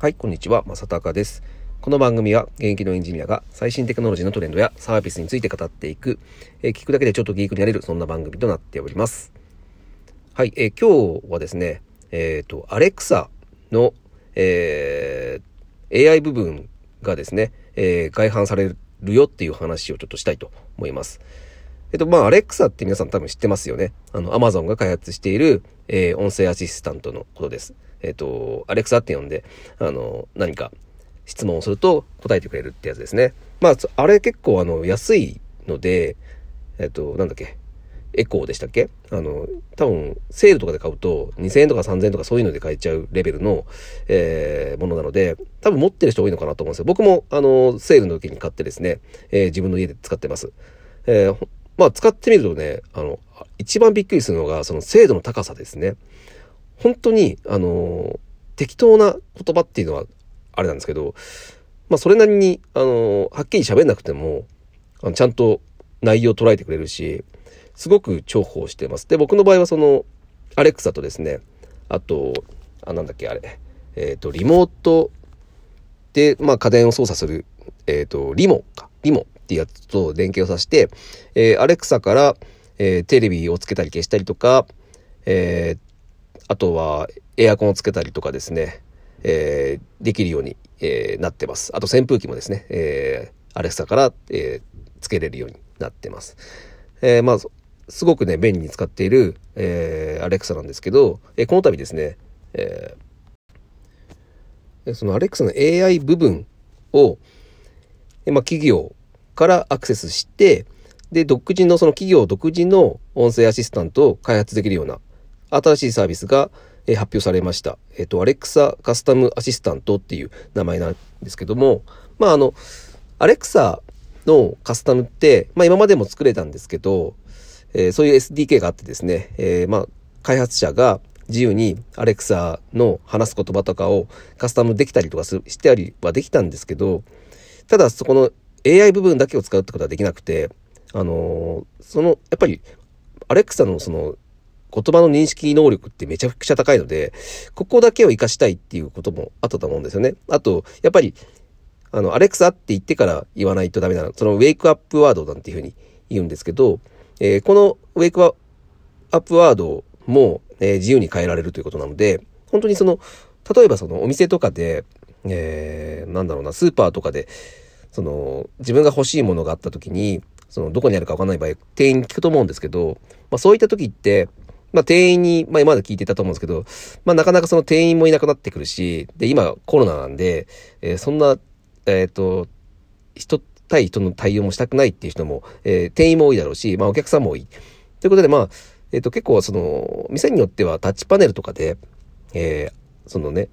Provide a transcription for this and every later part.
はい、こんにちは、まさたかです。この番組は現役のエンジニアが最新テクノロジーのトレンドやサービスについて語っていく、えー、聞くだけでちょっとギークになれる、そんな番組となっております。はい、えー、今日はですね、えっ、ー、と、アレクサの、えー、AI 部分がですね、えー、外販されるよっていう話をちょっとしたいと思います。えっと、まあ、アレクサって皆さん多分知ってますよね。あの、アマゾンが開発している、えー、音声アシスタントのことです。えっ、と、アレクサって呼んで、あの、何か質問をすると答えてくれるってやつですね。まあ、あれ結構あの、安いので、えっ、と、なんだっけ、エコーでしたっけ？あの、多分、セールとかで買うと、2000円とか3000円とかそういうので買えちゃうレベルの、えー、ものなので、多分持ってる人多いのかなと思うんですよ。僕も、あの、セールの時に買ってですね、えー、自分の家で使ってます。えー、まあ、使ってみるとね、あの、一番びっくりするのが、その精度の高さですね。本当に、あの適当な言葉っていうのはあれなんですけど、まあそれなりに、あのはっきり喋んなくても、あのちゃんと内容を捉えてくれるし、すごく重宝してます。で、僕の場合はその、アレクサとですね、あと、あ、なんだっけ、あれ、えっ、ー、と、リモートで、まあ家電を操作する、えっ、ー、と、リモか、リモていうやつと連携をさせて、えー、アレクサから、えー、テレビをつけたり消したりとか、えー、あとはエアコンをつけたりとかですね、えー、できるように、えー、なってます。あと扇風機もですね、えー、アレクサから、えー、つけれるようになってます。えー、まあ、すごくね、便利に使っている、えー、アレクサなんですけど、えー、この度ですね、えー、そのアレクサの AI 部分を、まあ、企業からアクセスして、で、独自の、その企業独自の音声アシスタントを開発できるような新しいサービスが、え発表されました。えっ、と、アレクサカスタムアシスタントっていう名前なんですけども、まあ、あの、アレクサのカスタムって、まあ、今までも作れたんですけど、えー、そういう SDK があってですね、えー、まあ、開発者が自由にアレクサの話す言葉とかをカスタムできたりとかしてありはできたんですけど、ただそこの AI 部分だけを使うってことはできなくて、あのー、その、やっぱり、アレクサのその言葉の認識能力ってめちゃくちゃ高いので、ここだけを活かしたいっていうこともあったと思うんですよね。あと、やっぱり、あの、アレクサって言ってから言わないとダメなの。そのウェイクアップワードなんていうふうに言うんですけど、えー、このウェイクアップワードも、えー、自由に変えられるということなので、本当にその、例えばそのお店とかで、えー、なんだろうな、スーパーとかで、その、自分が欲しいものがあった時に、その、どこにあるかわかんない場合、店員に聞くと思うんですけど、まあそういった時って、まあ店員に、まあ今まで聞いてたと思うんですけど、まあなかなかその店員もいなくなってくるし、で、今コロナなんで、えー、そんな、えっ、ー、と、人対人の対応もしたくないっていう人も、えー、店員も多いだろうし、まあお客さんも多い。ということで、まあ、えっ、と結構その、店によってはタッチパネルとかで、えそのね、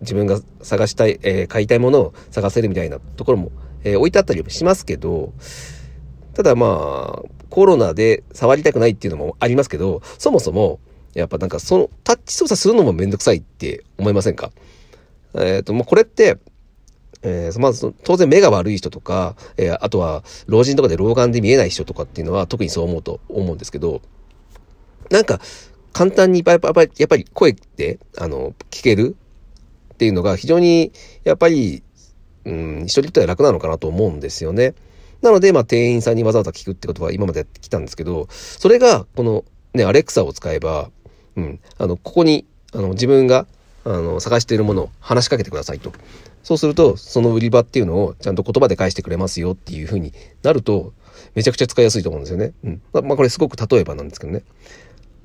自分が探したい、え買いたいものを探せるみたいなところも、え置いてあったりしますけど、ただまあ、コロナで触りたくないっていうのもありますけど、そもそも、やっぱなんかそのタッチ操作するのもめんどくさいって思いませんか？えっ、ー、と、もうこれって、えー、まず当然目が悪い人とか、えー、あとは老人とかで老眼で見えない人とかっていうのは特にそう思うと思うんですけど、なんか簡単にやっぱやっぱり声ってあの聞けるっていうのが非常にやっぱり、うん、一人にとっては楽なのかなと思うんですよね。なので、まあ、店員さんにわざわざ聞くってことは今までやってきたんですけど、それが、この、ね、アレクサを使えば、うん、あの、ここに、あの、自分が、あの、探しているものを話しかけてくださいと。そうすると、その売り場っていうのをちゃんと言葉で返してくれますよっていう風になると、めちゃくちゃ使いやすいと思うんですよね。うん。まあ、まあ、これすごく例えばなんですけどね。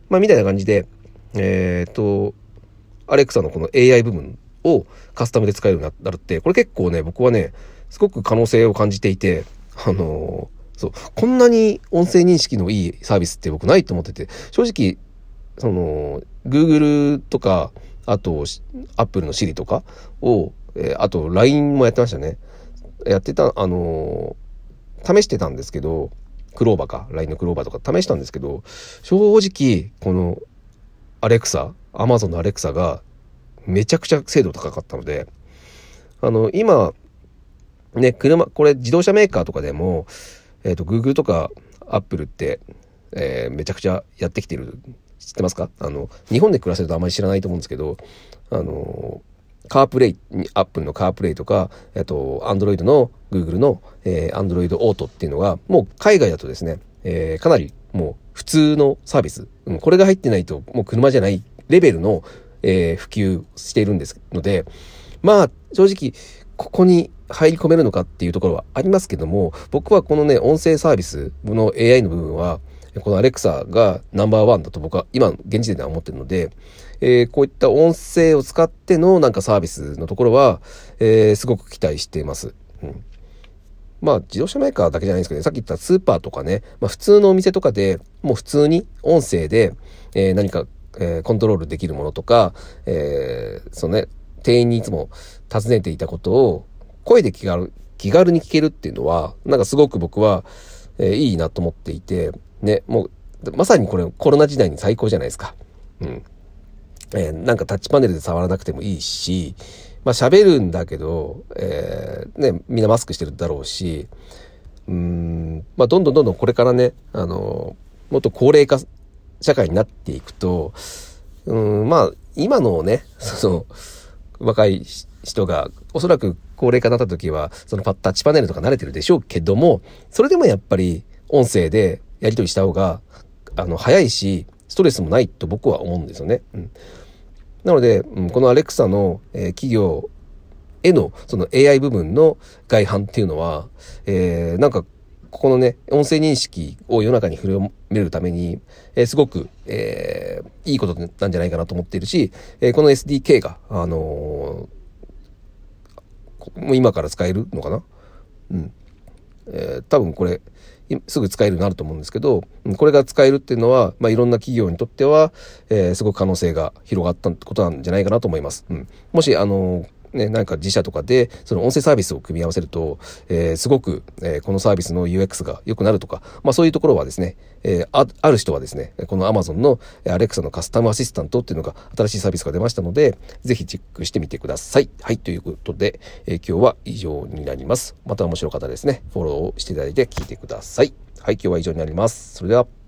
まあ、みたいな感じで、えっ、と、アレクサのこの AI 部分をカスタムで使えるようになるって、これ結構ね、僕はね、すごく可能性を感じていて、あのそう、こんなに音声認識のいいサービスって僕ないと思ってて、正直、その、Google とか、あと、Apple の Siri とかを、えー、あと LINE もやってましたね。やってた、あのー、試してたんですけど、クローバーか、LINE のクローバーとか試したんですけど、正直、この、アレクサ、Amazon のアレクサが、めちゃくちゃ精度高かったので、あの、今、ね、車、これ自動車メーカーとかでも、えっ、ー、と、Google とか Apple って、えー、めちゃくちゃやってきてる、知ってますか？あの、日本で暮らせるとあまり知らないと思うんですけど、あの、カープレイ、アップルのカープレイとか、えっと、アンドロイドの Google の、えー、アンドロイドオートっていうのが、もう海外だとですね、えー、かなりもう普通のサービス、うん、これが入ってないともう車じゃないレベルの、えー、普及しているんですので、まあ、正直、ここに入り込めるのかっていうところはありますけども、僕はこのね、音声サービスの AI の部分は、このアレクサがナンバーワンだと僕は今、現時点では思ってるので、えー、こういった音声を使ってのなんかサービスのところは、えー、すごく期待しています。うんまあ自動車メーカーだけじゃないんですけどね、さっき言ったスーパーとかね、まあ普通のお店とかでもう普通に音声で、えー、何か、えー、コントロールできるものとか、えー、そのね、店員にいつも尋ねていたことを声で気軽気軽に聞けるっていうのは、なんかすごく僕は、えー、いいなと思っていて、ね、もう、まさにこれコロナ時代に最高じゃないですか。うん。えー、なんかタッチパネルで触らなくてもいいし、まあ喋るんだけど、えー、ね、みんなマスクしてるだろうし、うん、まあどんどんどんどんこれからね、あの、もっと高齢化社会になっていくと、うん、まあ今のね、その、若い人が、おそらく高齢化になった時は、そのタッチパネルとか慣れてるでしょうけども、それでもやっぱり音声でやり取りした方が、あの、早いし、ストレスもないと僕は思うんですよね。うん、なので、うん、このアレクサの、えー、企業へのその AI 部分の外反っていうのは、えー、なんか、ここのね、音声認識を世の中に広めるために、えー、すごく、えー、いいことなんじゃないかなと思っているし、えー、この SDK が、あのー、もう今から使えるのかな？うん。え、多分これ、すぐ使えるようになると思うんですけど、これが使えるっていうのは、まあ、いろんな企業にとっては、え、すごく可能性が広がったことなんじゃないかなと思います。うん、もし、あのね、なんか自社とかで、その音声サービスを組み合わせると、えー、すごく、えー、このサービスの UX が良くなるとか、まあそういうところはですね、えー、あある人はですね、この Amazon の Alexa のカスタムアシスタントっていうのが新しいサービスが出ましたので、ぜひチェックしてみてください。はい、ということで、え今日は以上になります。また面白かったですね、フォローしていただいて聞いてください。はい、今日は以上になります。それでは。